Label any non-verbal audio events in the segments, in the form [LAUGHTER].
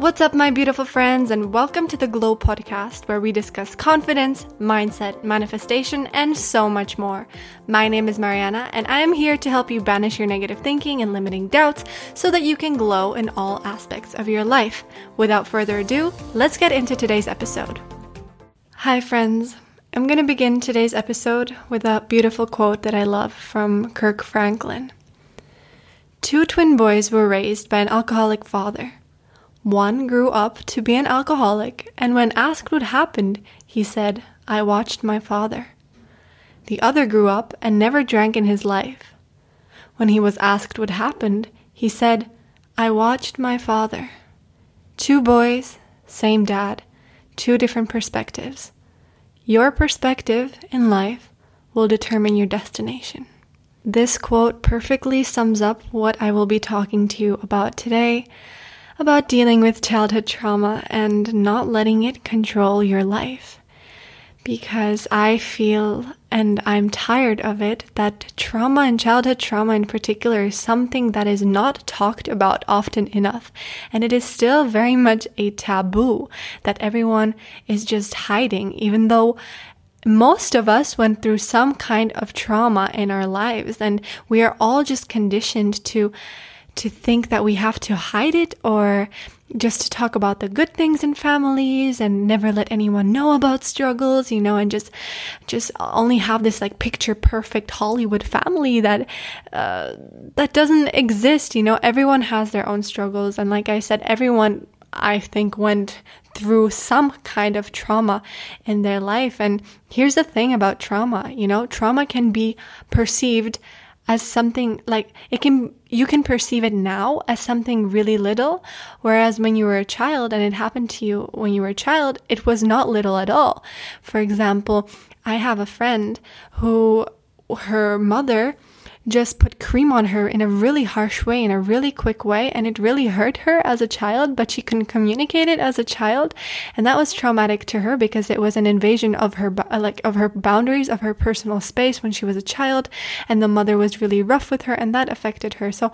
What's up, my beautiful friends, and welcome to the Glow Podcast, where we discuss confidence, mindset, manifestation, and so much more. My name is Mariana, and I am here to help you banish your negative thinking and limiting doubts so that you can glow in all aspects of your life. Without further ado, let's get into today's episode. Hi, friends. I'm going to begin today's episode with a beautiful quote that I love from Kirk Franklin. Two twin boys were raised by an alcoholic father. One grew up to be an alcoholic, and when asked what happened, he said, I watched my father. The other grew up and never drank in his life. When he was asked what happened, he said, I watched my father. Two boys, same dad, two different perspectives. Your perspective in life will determine your destination. This quote perfectly sums up what I will be talking to you about today about dealing with childhood trauma and not letting it control your life. Because I feel, and I'm tired of it, that trauma and childhood trauma in particular is something that is not talked about often enough. And it is still very much a taboo that everyone is just hiding, even though most of us went through some kind of trauma in our lives and we are all just conditioned to to think that we have to hide it or just to talk about the good things in families and never let anyone know about struggles, you know, and just just only have this like picture perfect Hollywood family that uh, that doesn't exist. You know, everyone has their own struggles, and like I said, everyone I think went through some kind of trauma in their life. And here's the thing about trauma, you know, trauma can be perceived as something like it can you can perceive it now as something really little whereas when you were a child and it happened to you when you were a child it was not little at all. For example i have a friend who her mother just put cream on her in a really harsh way, in a really quick way, and it really hurt her as a child, but she couldn't communicate it as a child, and that was traumatic to her because it was an invasion of her like of her boundaries of her personal space when she was a child, and the mother was really rough with her, and that affected her. So,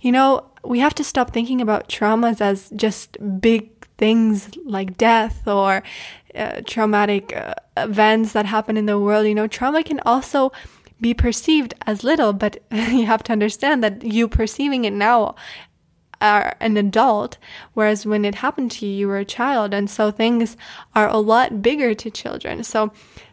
you know, we have to stop thinking about traumas as just big things like death or uh, traumatic uh, events that happen in the world. You know, trauma can also be perceived as little, but [LAUGHS] you have to understand that you perceiving it now are an adult, whereas when it happened to you, you were a child. And so things are a lot bigger to children. So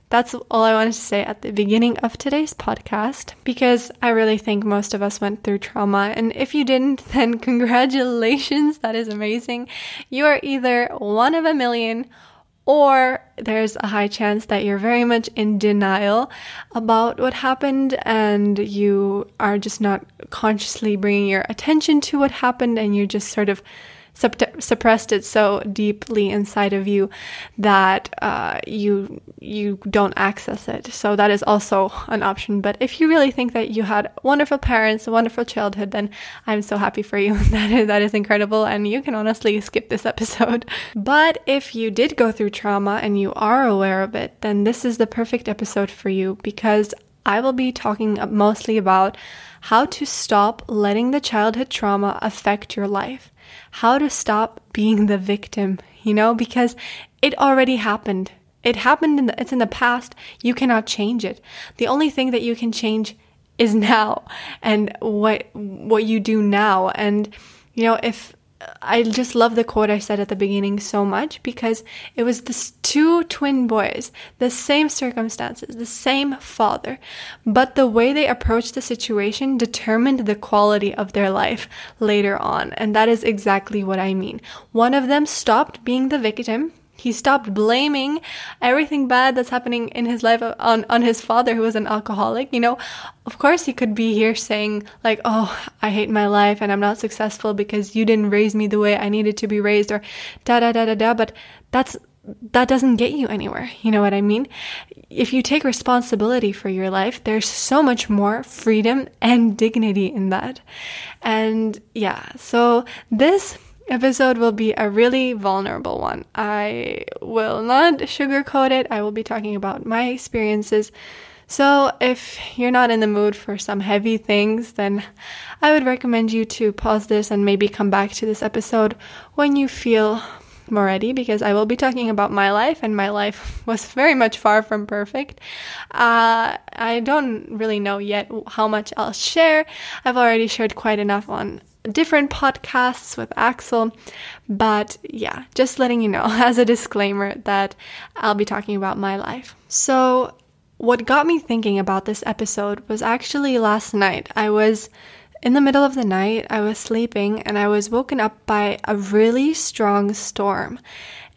that's all I wanted to say at the beginning of today's podcast because I really think most of us went through trauma. And if you didn't, [LAUGHS] then congratulations. That is amazing. You are either one of a million or there's a high chance that you're very much in denial about what happened and you are just not consciously bringing your attention to what happened and you're just sort of suppressed it so deeply inside of you that uh, you you don't access it. So that is also an option. But if you really think that you had wonderful parents, a wonderful childhood, then I'm so happy for you. [LAUGHS] that is that is incredible, and you can honestly skip this episode. [LAUGHS] But if you did go through trauma and you are aware of it, then this is the perfect episode for you because I will be talking mostly about how to stop letting the childhood trauma affect your life how to stop being the victim, you know, because it already happened. It happened in the, it's in the past. You cannot change it. The only thing that you can change is [LAUGHS] now and what what you do now and you know if I just love the quote I said at the beginning so much because it was this two twin boys, the same circumstances, the same father, but the way they approached the situation determined the quality of their life later on. And that is exactly what I mean. One of them stopped being the victim he stopped blaming everything bad that's happening in his life uh, on, on his father who was an alcoholic. You know, of course he could be here saying like, "Oh, I hate my life and I'm not successful because you didn't raise me the way I needed to be raised," or da da da da da. But that's that doesn't get you anywhere. You know what I mean? If you take responsibility for your life, there's so much more freedom and dignity in that. And yeah, so this episode will be a really vulnerable one. I will not sugarcoat it. I will be talking about my experiences. So, if you're not in the mood for some heavy things, then I would recommend you to pause this and maybe come back to this episode when you feel more ready because I will be talking about my life, and my life [LAUGHS] was very much far from perfect. Uh, I don't really know yet how much I'll share. I've already shared quite enough on different podcasts with Axel. But yeah, just letting you know [LAUGHS] as a disclaimer that I'll be talking about my life. So, what got me thinking about this episode was actually last night. I was in the middle of the night, I was sleeping and I was woken up by a really strong storm.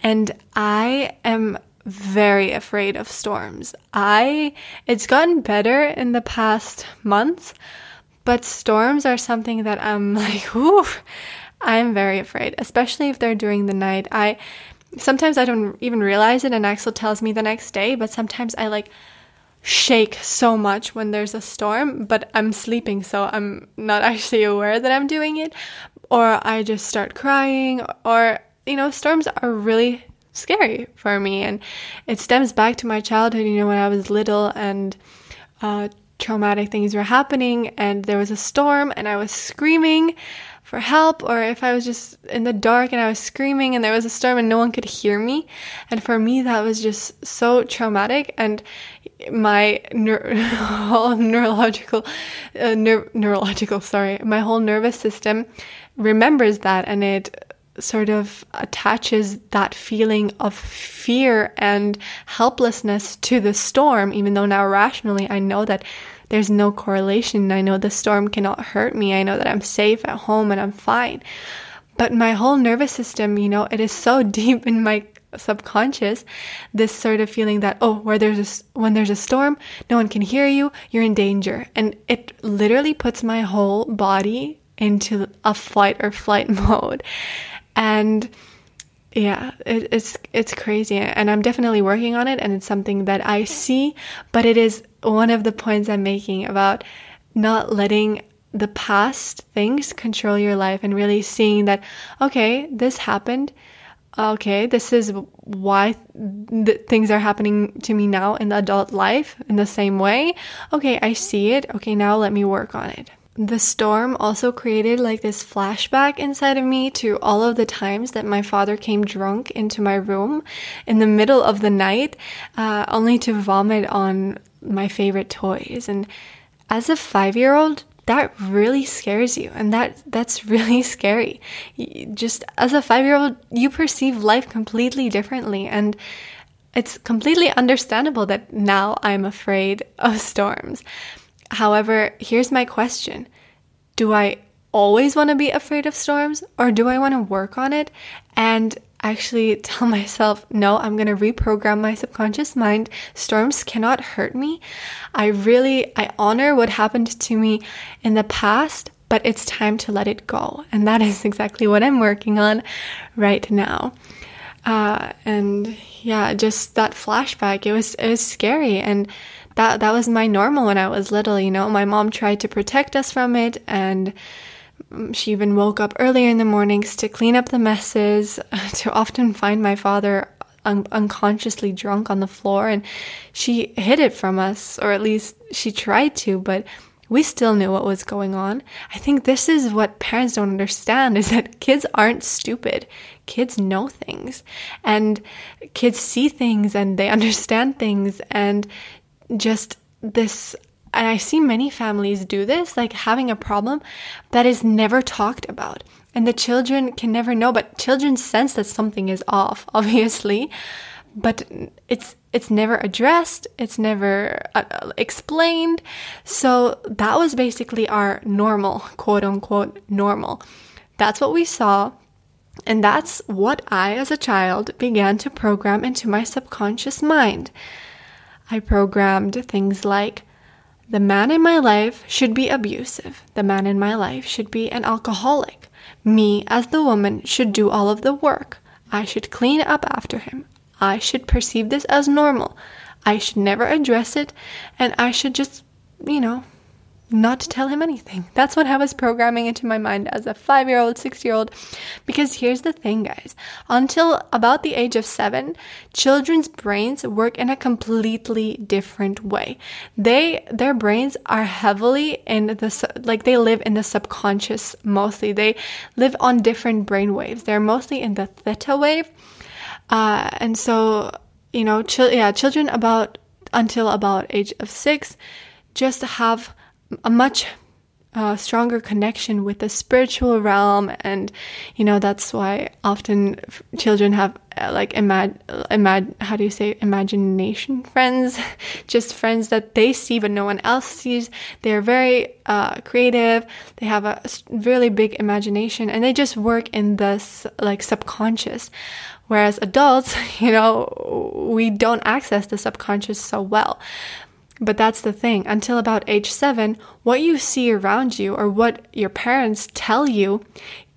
And I am very afraid of storms. I it's gotten better in the past months, but storms are something that I'm [LAUGHS] like, ooh, I'm very afraid, especially if they're during the night. I sometimes I don't even realize it, and Axel tells me the next day, but sometimes I like shake so much when there's a storm, but I'm sleeping, so I'm not [LAUGHS] actually aware that I'm doing it. Or I just start crying, or, you know, storms are really scary for me. And it stems back to my childhood, you know, when I was little and uh, traumatic things were happening and there was a storm and I was screaming for help or if I was just in the dark and I was screaming and there was a storm and no one could hear me. And for me, that was just so traumatic. And my neur- [LAUGHS] whole neurological, uh, neurological, sorry, my whole nervous system remembers that and it sort of attaches that feeling of fear and helplessness to the storm, even though now rationally I know that there's no correlation. I know the storm cannot hurt me. I know that I'm safe at home and I'm fine. But my whole nervous system, you know, it is so [LAUGHS] deep in my subconscious this sort of feeling that oh where there's a, when there's a storm no one can hear you you're in danger and it literally puts my whole body into a fight or flight [LAUGHS] mode and yeah it, it's it's crazy. And i'm definitely working on it and it's something that i see but it is one of the points i'm making about not letting the past things control your life and really seeing that okay this happened. Okay this is why th- things are happening to me now in the adult life in the same way. Okay i see it. Okay now let me work on it the storm also created like this flashback inside of me to all of the times that my father came drunk into my room in the middle of the night, uh, only to vomit on my favorite toys. And as a five year old, that really scares you and that that's [LAUGHS] really scary just as a 5 year old you perceive life completely differently and it's completely understandable that now I'm afraid of storms However, here's my question Do I always want to be afraid of storms or do I want to work on it and actually [LAUGHS] tell myself, no, I'm going to reprogram my subconscious mind. Storms cannot hurt me. I really, I honor what happened to me in the past, but it's time to let it go. And that is [LAUGHS] exactly what I'm working on right now. Uh, and yeah, just that flashback, it was, it was scary. And that that was my normal when I was little, you know. My mom tried to protect us from it and she even woke up earlier in the mornings to clean up the messes, [LAUGHS] to often find my father un- unconsciously drunk on the floor and she hid it from us or at least she tried to, but we still knew what was going on. I think this is what parents don't understand [LAUGHS] is that kids aren't stupid. Kids know things and kids see things and they [LAUGHS] understand things and just this and I see many families do this, like having a problem that is never talked about. And the children can never know, but children sense that something is off, [LAUGHS] obviously, but it's it's never addressed, it's never uh, explained. So that was basically our normal, quote unquote, normal. That's what we saw. And that's what I, as a child, began to program into my subconscious mind. I programmed things like the man in my life should be abusive. The man in my life should be an alcoholic. Me, as the woman, should do all of the work. I should clean up after him. I should perceive this as normal. I should never address it, and I should just, you know, not to tell him anything. That's what I was programming into my mind as a five year old, six year old. Because here's the thing, guys. Until about the age of seven, children's brains work in a completely different way. They, their brains are heavily in the, like they live in the subconscious mostly. They live on different brain waves. They're mostly in the theta wave. Uh, and so, you know, ch- yeah, children about until about age of six just have a much uh, stronger connection with the spiritual realm. And you know that's why often children have uh, like imag imag how do you say imagination friends [LAUGHS] just friends that they see but no one else sees. They're very uh, creative. They have a really big imagination and they just work in this like subconscious. Whereas adults [LAUGHS] you know we don't access the subconscious so well but that's the thing. Until about age seven, what you see around you or what your parents tell you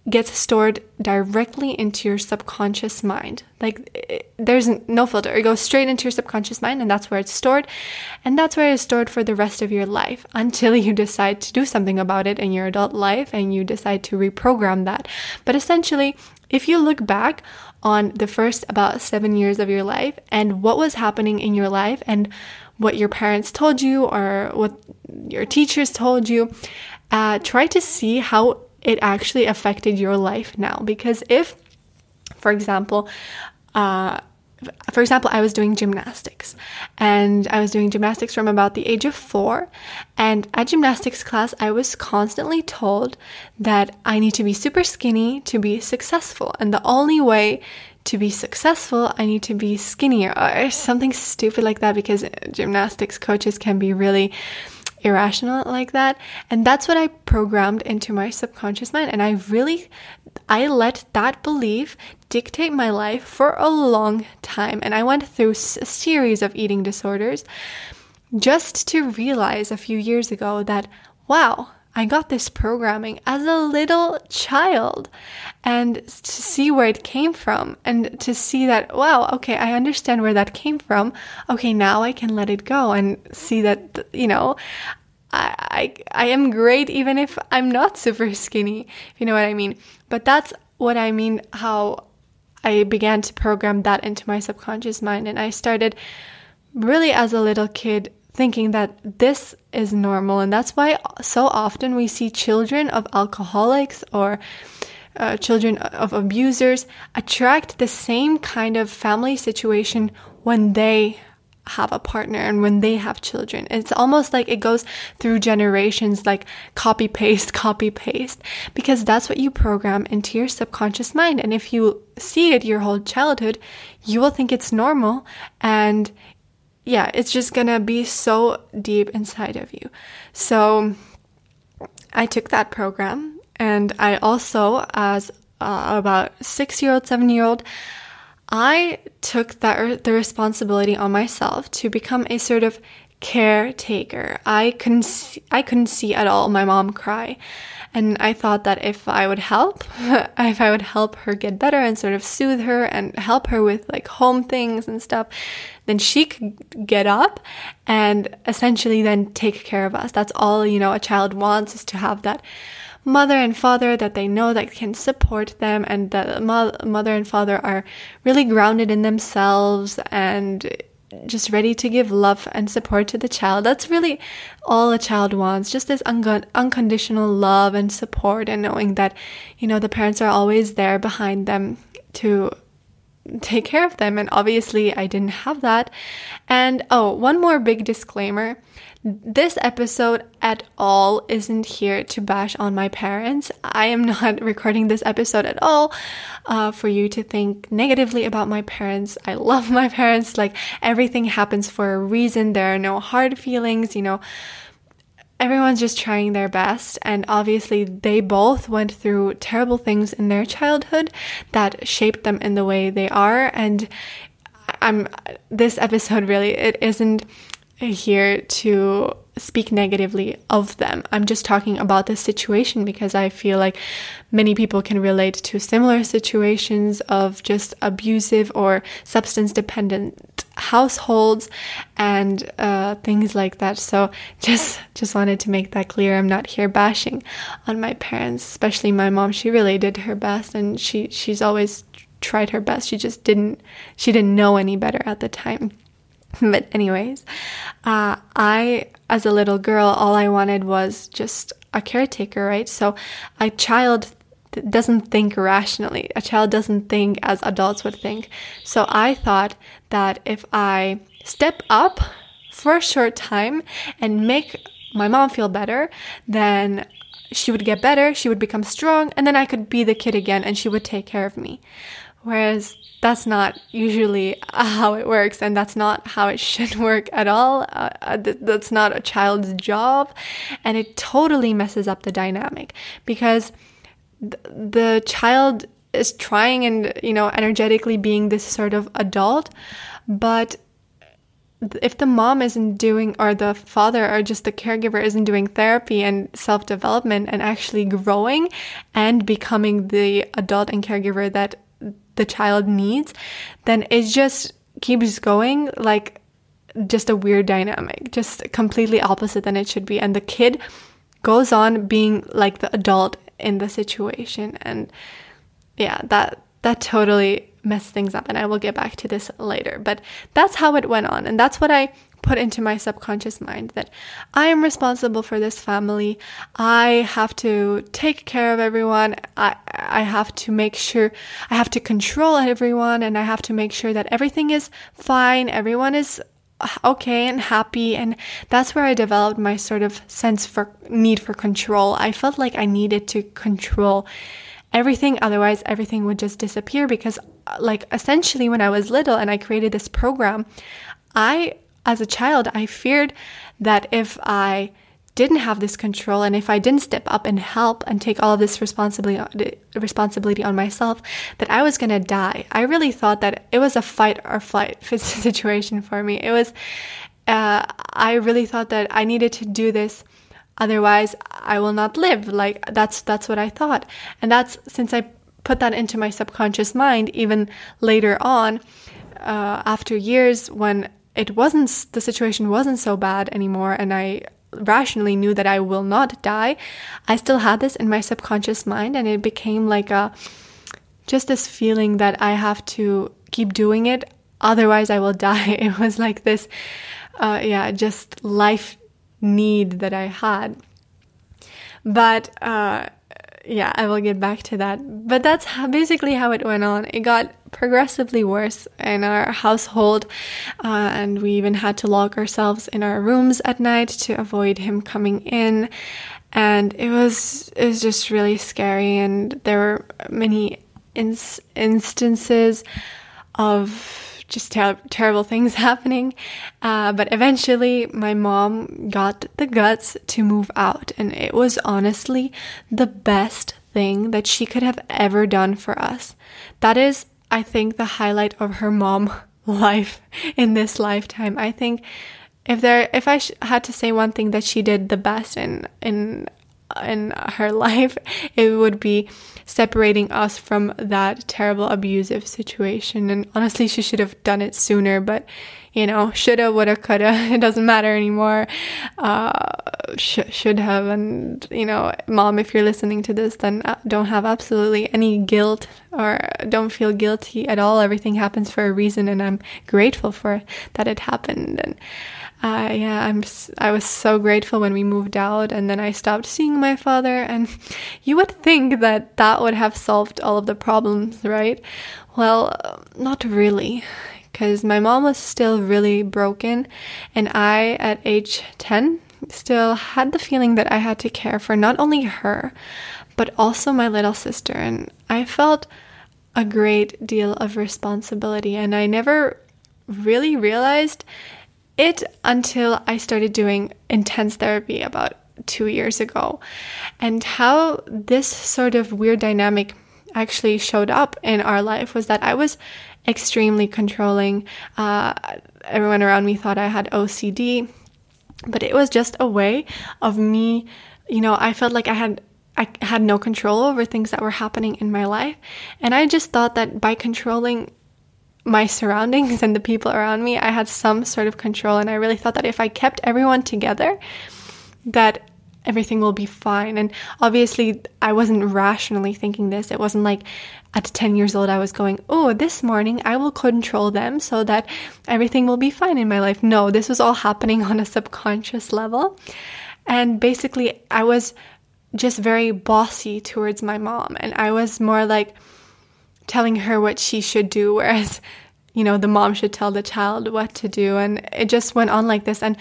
gets stored directly into your subconscious mind. Like it, there's no filter. It goes straight into your subconscious mind and that's where it's stored. And that's where it's stored for the rest of your life [LAUGHS] until you decide to do something about it in your adult life and you decide to reprogram that. But essentially, if you look back on the first about 7 years of your life and what was happening in your life and what your parents told you or what your teachers told you. Uh, try to see how it actually affected your life now. Because if, for example, uh, for example, I was doing gymnastics and I was doing gymnastics from about the age of four. And at gymnastics class, I was constantly told that I need to be super skinny to be successful. And the only way to be successful, I need to be skinnier or something stupid like that because gymnastics coaches can be really irrational like that. And that's what I programmed into my subconscious mind. And I really, I let that belief dictate my life for a long time. And I went through a series of eating disorders just to realize a few years ago that, wow, I got this programming as a little child and to see where it came from and to see that, wow, okay, I understand where that came from. Okay, now I can let it go and see that, you know, I, I, I am great even if I'm not super skinny, if you know what I mean. But that's what I mean, how I began to program that into my subconscious mind. And I started really as a little kid thinking that this is normal. And that's why so often we see children of alcoholics or uh, children of abusers attract the same kind of family situation when they have a partner and when they have children. It's almost like it goes through generations, like copy paste, [LAUGHS] copy paste, because that's what you program into your subconscious mind. And if you see it your whole childhood, you will think it's normal and yeah, it's just gonna be so deep inside of you. So I took that program, and I also, as uh, about six year old, seven year old, I took that the responsibility on myself to become a sort of caretaker. I couldn't see, I couldn't see at all my mom cry. And I thought that if I would help, [LAUGHS] if I would help her get better and sort of soothe her and help her with like home things and stuff, then she could get up and essentially then take care of us. That's all, you know, a child wants is to have that mother and father that they know that can support them and that mo- mother and father are really grounded in themselves and just ready to give love and support to the child. That's really all a child wants, just this un- unconditional love and support and knowing that, you know, the parents are always there behind them to take care of them. And obviously, I didn't have that. And oh, one more big disclaimer this episode at all isn't here to bash on my parents. I am not [LAUGHS] recording this episode at all uh, for you to think negatively about my parents. I love [LAUGHS] my parents. Like everything happens for a reason. There are no hard feelings, you know. Everyone's just trying their best, and obviously, they both went through terrible things in their childhood that shaped them in the way they are. And I'm this episode really, it isn't here to speak negatively of them. I'm just talking about the situation because I feel like many people can relate to similar situations of just abusive or substance dependent households and uh, things like that. So [LAUGHS] just just wanted to make that clear. I'm not here bashing on my parents, especially my mom. She really did her best, and she she's always tried her best. She just didn't she didn't know any better at the time. [LAUGHS] but anyways, uh, I as a little girl, all I wanted was just a caretaker, right? So a child doesn't think rationally. A child doesn't think as adults would think. So I thought that if I step up for a short time and make my mom feel better, then she would get better, she would become strong, and then I could be the kid again and she would take care of me. Whereas that's not usually how it works, and that's not how it should [LAUGHS] work at all. Uh, uh that's not a child's job, and it totally messes up the dynamic because th- the child is trying and you know energetically being this sort of adult, but if the mom isn't doing or the father or just the caregiver isn't doing therapy and self-development and actually growing and becoming the adult and caregiver that the child needs, then it just keeps going like just a weird dynamic, just completely opposite than it should be. And the kid goes on being like the adult in the situation. And yeah, that that totally messed things up. And I will get back to this later. But that's how it went on. And that's what I put into my subconscious mind that I am responsible for this family. I have to take care of everyone. I, I have to make sure, I have to control everyone and I have to make sure that everything is fine. Everyone is okay and happy. And that's where I developed my sort of sense for need for control. I felt like I needed to control everything. Otherwise, everything would just disappear because, uh, like, essentially, when I was little and I created this program, I as a child, I feared that if I didn't have this control and if I didn't step up and help and take all of this responsibility responsibility on myself that I was going to die. I really thought that it was a fight or flight [LAUGHS] situation for me. It was uh, I really thought that I needed to do this otherwise I will not live. Like that's that's what I thought. And that's since I put that into my subconscious mind even later on uh, after years when it wasn't the situation wasn't so bad anymore and I rationally knew that I will not die, I still had this in my subconscious mind and it became like a just this feeling that I have to keep doing it otherwise I will [LAUGHS] die. It was like this uh, yeah, just life need that I had. But uh, yeah, I will get back to that. But that's basically how it went on. It got progressively worse in our household, uh, and we even had to lock ourselves in our rooms at night to avoid him coming in. And it was it was just really scary, and there were many ins- instances of just ter- terrible things [LAUGHS] happening. Uh, but eventually, my mom got the guts to move out, and it was honestly the best thing that she could have ever done for us. That is, I think, the highlight of her mom [LAUGHS] life in this lifetime. I think if there, if I sh- had to say one thing that she did the best in in in her [LAUGHS] life, it would be separating us from that terrible abusive situation. And honestly, she should have done it sooner, but you know, shoulda, woulda, coulda, [LAUGHS] it doesn't matter anymore. Uh, sh- should have. And, you know, mom, if you're listening to this, then uh, don't have absolutely any guilt or don't feel guilty at all. Everything happens for a reason, and I'm grateful for that it happened. And, uh, yeah, I'm. I was so grateful when we moved out, and then I stopped seeing my father. And [LAUGHS] you would think that that would have solved all of the problems, right? Well, not really, because my mom was still really broken, and I, at age ten, still had the feeling that I had to care for not only her, but also my little sister. And I felt a great deal of responsibility, and I never really realized it until I started doing intense therapy about two years ago. And how this sort of weird dynamic actually showed up in our life was that I was extremely controlling. Uh, everyone around me thought I had OCD, but it was just a way of me, you know, I felt like I had I had no control over things that were happening in my life. And I just thought that by controlling my surroundings [LAUGHS] and the people around me, I had some sort of control. And I really thought that if I kept everyone together, that everything will be fine. And obviously, I wasn't rationally thinking this. It wasn't like at 10 years old, I was going, oh, this morning I will control them so that everything will be fine in my life. No, this was all happening on a subconscious level. And basically, I was just very bossy towards my mom. And I was more like telling her what she should do, whereas, you know, the mom should tell the child what to do. And it just went on like this. And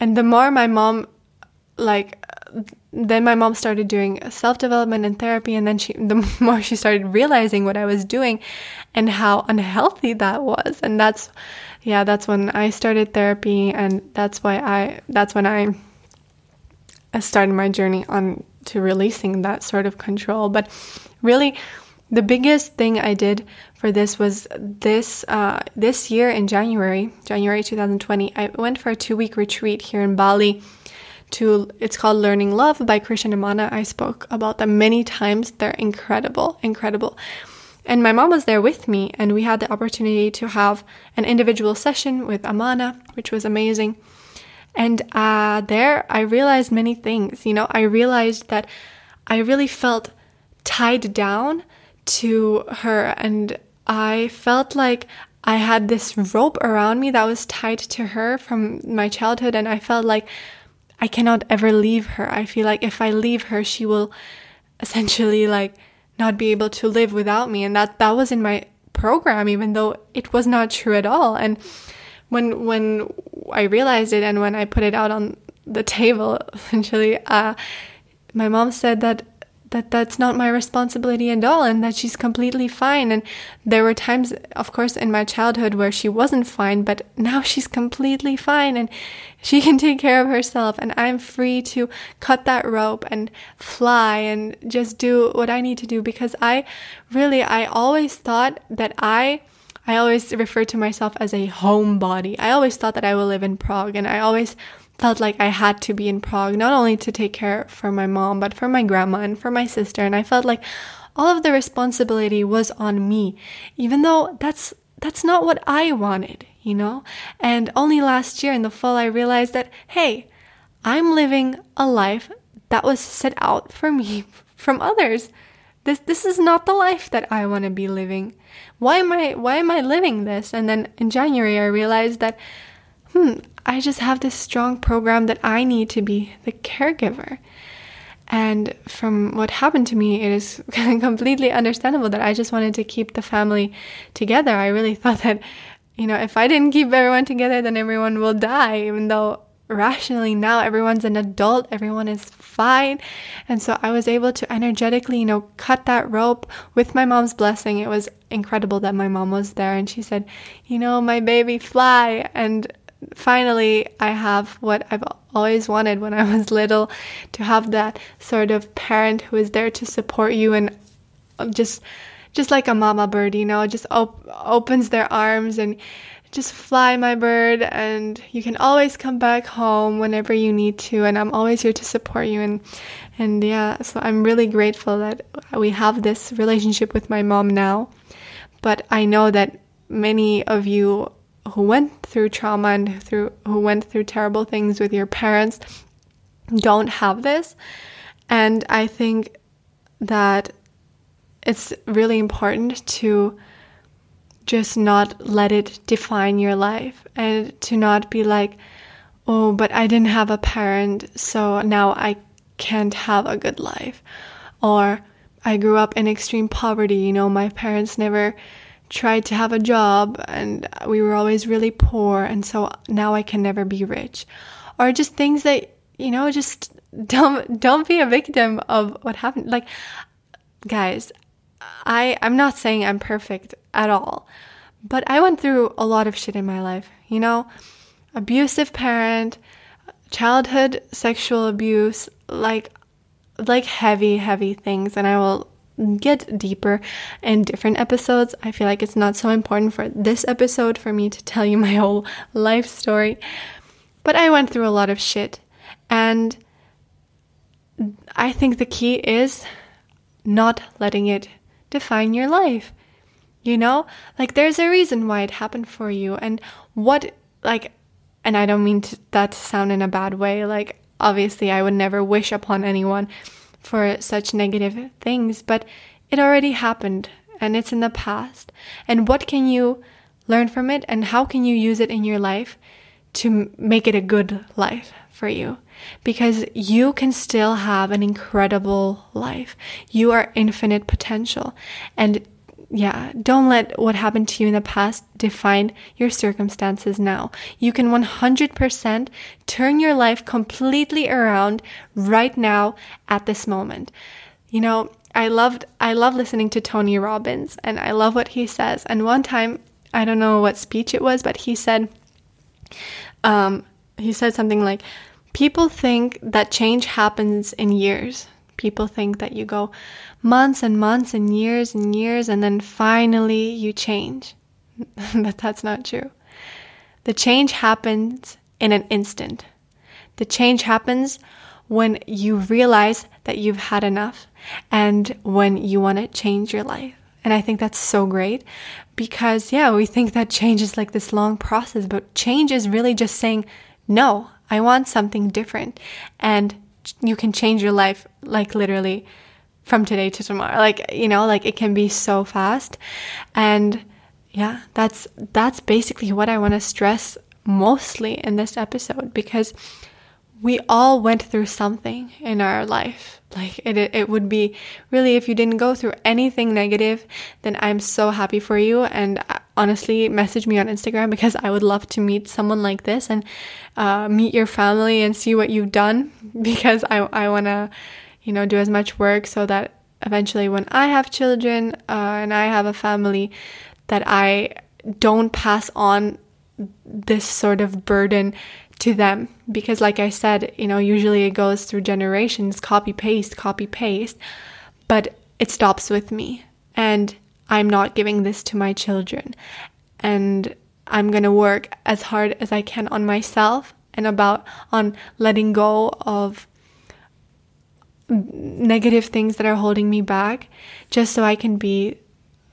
and the more my mom like then my mom started doing self development and therapy and then she [LAUGHS] the more she started realizing what I was doing and how unhealthy that was. And that's yeah that's when I started therapy and that's why I that's when I started my journey on to releasing that sort of control. But really the biggest thing I did for this was this uh, this year in January January 2020 I went for a two week retreat here in Bali to it's called Learning Love by Krishnananda and Amana. I spoke about them many times. They're incredible, incredible. And my mom was there with me, and we had the opportunity to have an individual session with Amana, which was amazing. And uh, there, I realized many things. You know, I realized that I really felt tied down to her, and I felt like I had this rope around me that was tied to her from my childhood, and I felt like I cannot ever leave her. I feel like if I leave her, she will essentially like not be able to live without me. And that, that was in my program, even though it was not true at all. And when, when I realized it and when I put it out on the table, [LAUGHS] essentially, uh, my mom said that that that's not my responsibility at all and that she's completely fine and there were times of course in my childhood where she wasn't fine but now she's completely fine and she can [LAUGHS] take care of herself and I'm free to cut that rope and fly and just do what I need to do because I really I always thought that I I always refer to myself as a homebody. I always thought that I will live in Prague and I always felt like I had to be in Prague, not only to take care for my mom, but for my grandma and for my sister. And I felt like all of the responsibility was on me, even though that's that's not what I wanted, you know? And only last year in the fall I realized that hey, I'm living a life that was set out for me [LAUGHS] from others. This this is not the life that I want to be living. Why am I why am I living this? And then in January I realized that hmm, I just have this strong program that I need to be the caregiver. And from what happened to me, it is [LAUGHS] completely understandable that I just wanted to keep the family together. I really [LAUGHS] thought that, you know, if I didn't keep everyone together, then everyone will die, even though rationally now everyone's an adult, everyone is fine. And so I was able to energetically, you know, cut that rope with my mom's blessing. It was incredible that my mom was there and she said, you know, my baby fly. And finally I have what I've always wanted when I was little to have that sort of parent who is there to support you and um, just just like a mama bird, you know, just op- opens their arms and just fly my bird and you can always come back home whenever you need to and I'm always here to support you and and yeah, so I'm really grateful that we have this relationship with my mom now. But I know that many of you who went through trauma and through who went through terrible things with your parents don't have this. And I think that it's really important to just not let it define your life and to not be like, oh, but I didn't have a parent, so now I can't have a good life. Or I grew up in extreme poverty, you know, my parents never tried to have a job and we were always really poor and so now I can never be rich. Or just things that you know just [LAUGHS] don't don't be a victim of what happened. Like guys I I'm not saying I'm perfect at all but I went through a lot of shit in my life you know? Abusive parent childhood sexual abuse like like heavy heavy things and I will get deeper in different episodes. I feel like it's not so important for this episode for me to tell you my [LAUGHS] whole life story. But I went through a lot of shit. And I think the key is not letting it define your life. You know, like there's a reason why it happened for you, and what, like, and I don't mean to, that to sound in a bad way. Like, obviously, I would never wish upon anyone for such negative things, but it already happened and it's in the past. And what can you learn from it, and how can you use it in your life to make it a good life for you? Because you can still have an incredible life. You are infinite potential. And yeah, don't let what happened to you in the past define your circumstances now. You can 100% turn your life completely around right now at this moment. You know, I loved I love listening to Tony Robbins and I love what he says. And one time, I don't know what speech it was, but he said um, he said something like people think that change happens in years. People think that you go months and months and years and years, and then finally you change. [LAUGHS] but that's not true. The change happens in an instant. The change happens when you realize that you've had enough and when you want to change your life. And I think that's so great because, yeah, we think that change is like this long process, but change is really just saying, no, I want something different. And you can change your life like literally from today to tomorrow. Like, you know, like it can be so fast. And yeah, that's that's basically what I want to stress mostly in this episode because we all went through something in our life. Like it, it would be really, if you didn't go through anything negative, then I'm so happy for you. And uh, honestly, message me on Instagram because I would love to meet someone like this and uh, meet your family and see what you've done [LAUGHS] because I, I want to, you know, do as much work so that eventually when I have children uh, and I have a family, that I don't pass on this sort of burden to them. Because like i said you know usually it goes through generations copy paste copy paste but it stops with me. And i'm not giving this to my children. And i'm going to work as hard as i can on myself and about on letting go of negative things that are holding me back just so i can be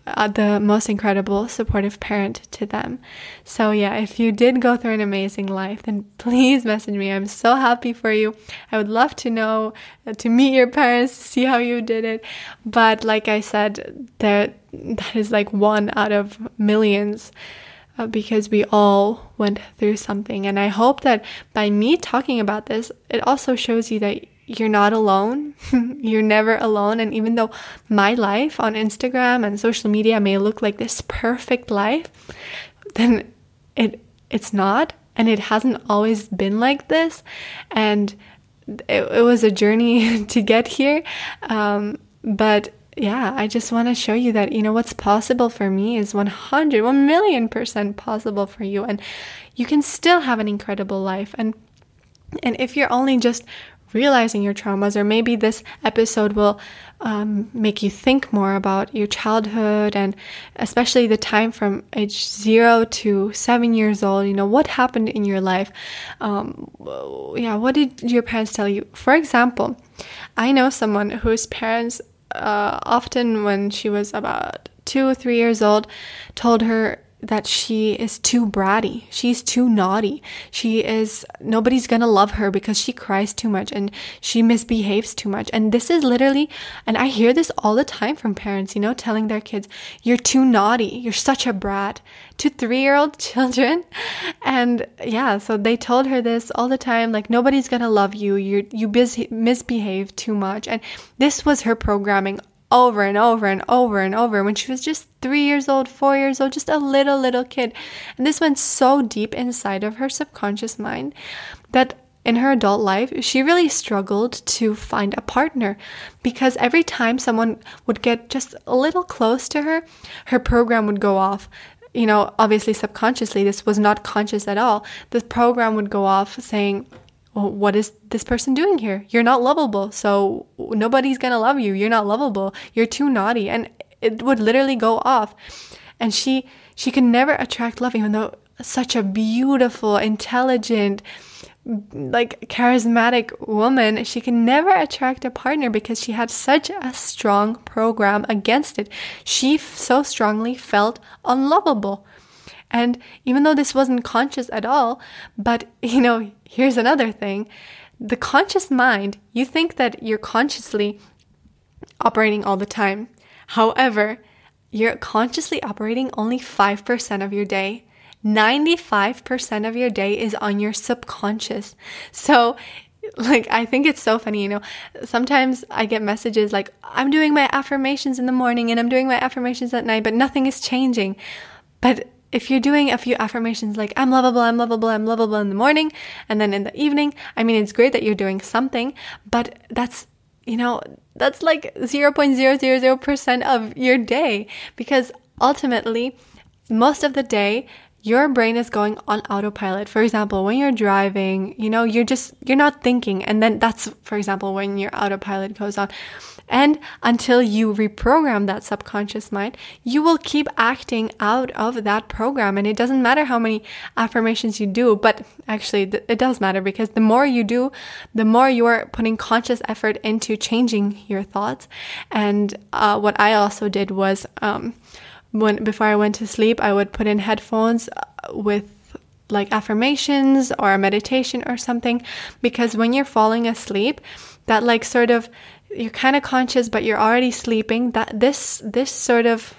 uh, the most incredible supportive parent to them. So, yeah, if you did go through an amazing life, then [LAUGHS] please message me. I'm so happy for you. I would love to know, uh, to meet your parents, see how you did it. But, like I said, there, that is like one out of millions. Uh, because we all went through something. And I hope that by me talking about this, it also shows you that you're not alone. [LAUGHS] you're never alone. And even though my life on Instagram and social media may look like this perfect life, then it it's not. And it hasn't always been like this. And it, it was a journey [LAUGHS] to get here. Um, but yeah, I just want to show you that, you know, what's possible for me is 100, 1 million percent possible for you. And you can still have an incredible life. And and if you're only just realizing your traumas, or maybe this episode will um, make you think more about your childhood and especially the time from age zero to seven years old. You know, what happened in your life? Um, yeah, what did your parents tell you? For example, I know someone whose parents uh, often, when she was about two or three years old, told her that she is too bratty. She's too naughty. She is, nobody's gonna love her because she cries too much and she misbehaves too much. And this is literally, and I hear this all the time from parents, you know, telling their kids, you're too naughty. You're such a brat to three year old [LAUGHS] children. And yeah, so they told her this all the time, like, nobody's gonna love you. You you misbehave too much. And this was her programming over and over and over and over when she was just three years old, four years old, just a little, little kid. And this went so deep inside of her subconscious mind that in her adult life, she really struggled to find a partner because every time someone would get just a little close to her, her program would go off. You know, obviously, subconsciously, this was not conscious at all. The program would go off saying, well, what is this person doing here? You're not lovable. So nobody's going to love you. You're not lovable. You're too naughty. And it would literally go off. And she, she could never attract love, even though such a beautiful, intelligent, like charismatic woman, she can never attract a partner because she had such a strong program against it. She f- so strongly felt unlovable. And even though this wasn't conscious at all, but [LAUGHS] you know, here's another thing the conscious mind, you think that you're consciously operating all the time. However, you're consciously operating only 5% of your day. 95% of your day is on your subconscious. So, [LAUGHS] like, I think it's so funny, you know. Sometimes I get messages like, I'm doing my affirmations in the morning and I'm doing my affirmations at night, but nothing is changing. But if you're doing a few affirmations like, I'm lovable, I'm lovable, I'm lovable in the morning, and then in the evening, I mean, it's great that you're doing something, but that's you know, that's like 0.000% of your day because ultimately, most of the day, your brain is going on autopilot. For example, when you're driving, you know, you're just, you're not thinking. And then that's, for example, when your autopilot goes on. And until you reprogram that subconscious mind, you will keep acting out of that program. And it doesn't matter how many affirmations you do, but actually it does matter because the more you do, the more you're putting conscious effort into changing your thoughts. And uh, what I also did was, um, when before I went to sleep, I would put in headphones uh, with like affirmations or a meditation or something because when you're falling asleep, that like sort of you're kind of conscious but you're already sleeping that this this sort of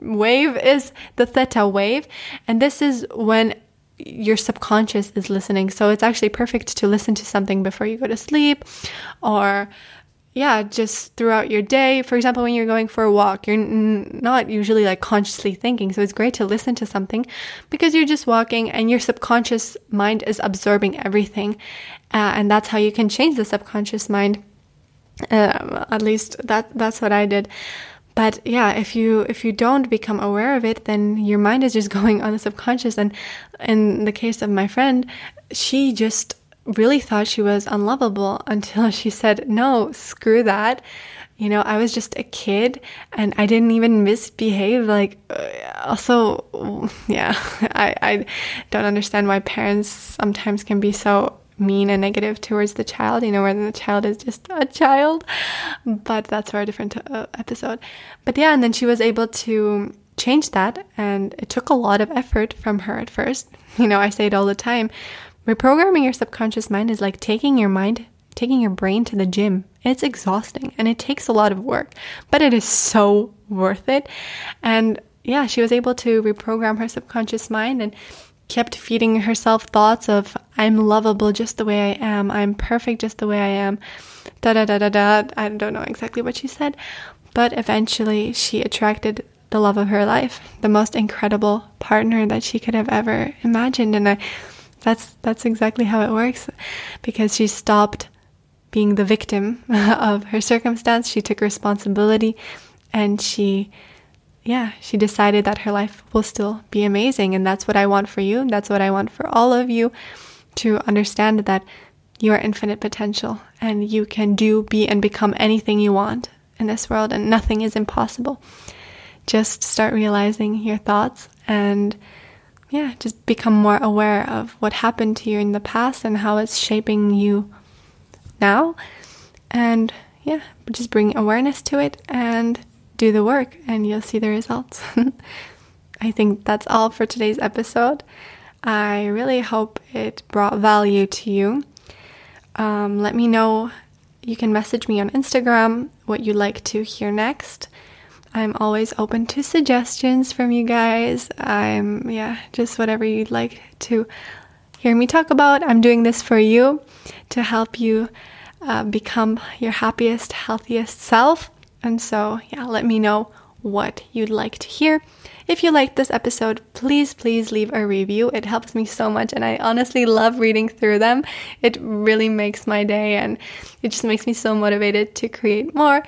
wave is the theta wave and this is when your subconscious is listening. So it's actually perfect to listen to something before you go to sleep or yeah just throughout your day. For example when you're going for a walk you're n- not usually like consciously thinking so it's great to listen to something because you're just walking and your subconscious mind is absorbing everything uh, and that's how you can change the subconscious mind um, at least that that's what I did. But yeah, if you if you don't become aware of it, then your mind is just [LAUGHS] going on the subconscious. And in the case of my friend, she just really thought she was unlovable [LAUGHS] until she said, "No, screw that." You know, I was just a kid and I didn't even misbehave. Like, uh, also, [LAUGHS] yeah, I, I don't understand why parents sometimes can be so mean and negative towards the child, you know, where the child is just a child. But that's for a different uh, episode. But yeah, and then she was able to change that. And it took a lot of effort from her at first. [LAUGHS] You know, I say it all the time. Reprogramming your subconscious mind is like taking your mind, taking your brain to the gym. It's exhausting and it takes a lot of work, but it is so worth it. And yeah, she was able to reprogram her subconscious mind and kept feeding herself thoughts of I'm lovable just the way I am, I'm perfect just the way I am. Da da da da da. I don't know exactly what she said, but eventually she attracted the love of her life, the most incredible partner that she could have ever imagined and I that's that's exactly how it works because she stopped being the victim [LAUGHS] of her circumstance. She took responsibility and she yeah, she decided that her life will still be amazing. And that's what I want for you. That's what I want for all of you to understand that you are infinite potential and you can do, be, and become anything you want in this world, and nothing is impossible. Just start realizing your thoughts and yeah, just become more aware of what happened to you in the past and how it's shaping you now. And yeah, just bring awareness to it and do the work and you'll see the results. [LAUGHS] I think that's all for today's episode. I really hope it brought value to you. Um, let me know. You can message me on Instagram what you'd like to hear next. I'm always open to suggestions from you guys. I'm, yeah, just whatever you'd like to hear me talk about. I'm doing this for you to help you uh, become your happiest, healthiest self. And so, yeah, let me know what you'd like to hear. If you liked this episode, please, please leave a review. It helps me so much, and I honestly love reading through them. It really makes my day, and it just makes me so motivated to create more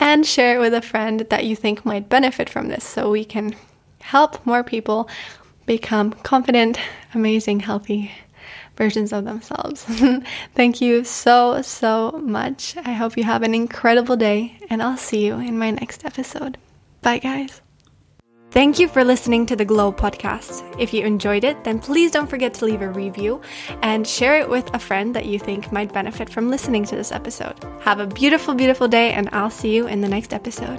and share it with a friend that you think might benefit from this so we can help more people become confident, amazing, healthy versions of themselves. [LAUGHS] Thank you so, so much. I hope you have an incredible day, and I'll see you in my next episode. Bye, guys. Thank you for listening to the Glow podcast. If you enjoyed it, then please don't forget to leave a review and share it with a friend that you think might benefit from listening to this episode. Have a beautiful, beautiful day, and I'll see you in the next episode.